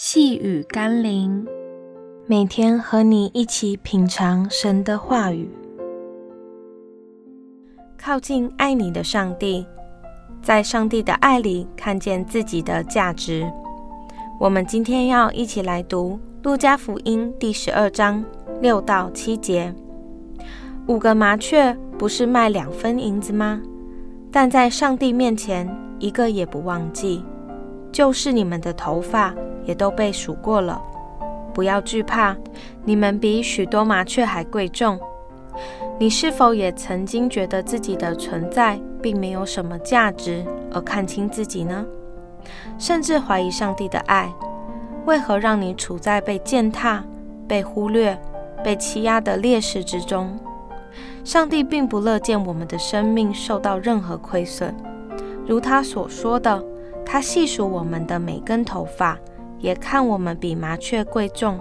细雨甘霖，每天和你一起品尝神的话语，靠近爱你的上帝，在上帝的爱里看见自己的价值。我们今天要一起来读《路加福音》第十二章六到七节。五个麻雀不是卖两分银子吗？但在上帝面前，一个也不忘记。就是你们的头发也都被数过了，不要惧怕，你们比许多麻雀还贵重。你是否也曾经觉得自己的存在并没有什么价值而看轻自己呢？甚至怀疑上帝的爱，为何让你处在被践踏、被忽略、被欺压的劣势之中？上帝并不乐见我们的生命受到任何亏损，如他所说的。他细数我们的每根头发，也看我们比麻雀贵重。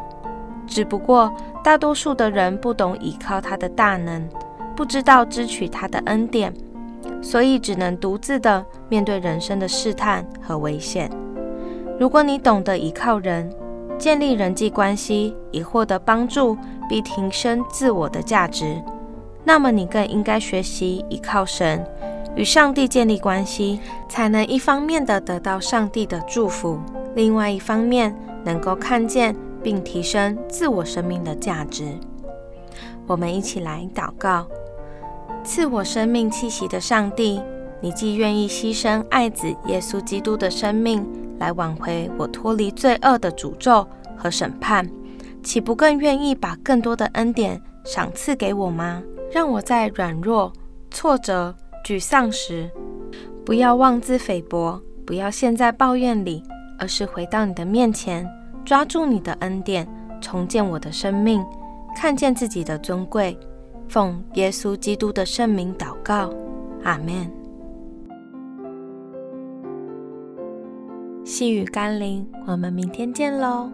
只不过大多数的人不懂倚靠他的大能，不知道支取他的恩典，所以只能独自的面对人生的试探和危险。如果你懂得倚靠人，建立人际关系，以获得帮助，并提升自我的价值，那么你更应该学习倚靠神。与上帝建立关系，才能一方面的得到上帝的祝福，另外一方面能够看见并提升自我生命的价值。我们一起来祷告：赐我生命气息的上帝，你既愿意牺牲爱子耶稣基督的生命来挽回我脱离罪恶的诅咒和审判，岂不更愿意把更多的恩典赏赐给我吗？让我在软弱、挫折。沮丧时，不要妄自菲薄，不要陷在抱怨里，而是回到你的面前，抓住你的恩典，重建我的生命，看见自己的尊贵。奉耶稣基督的圣名祷告，阿门。细雨甘霖，我们明天见喽。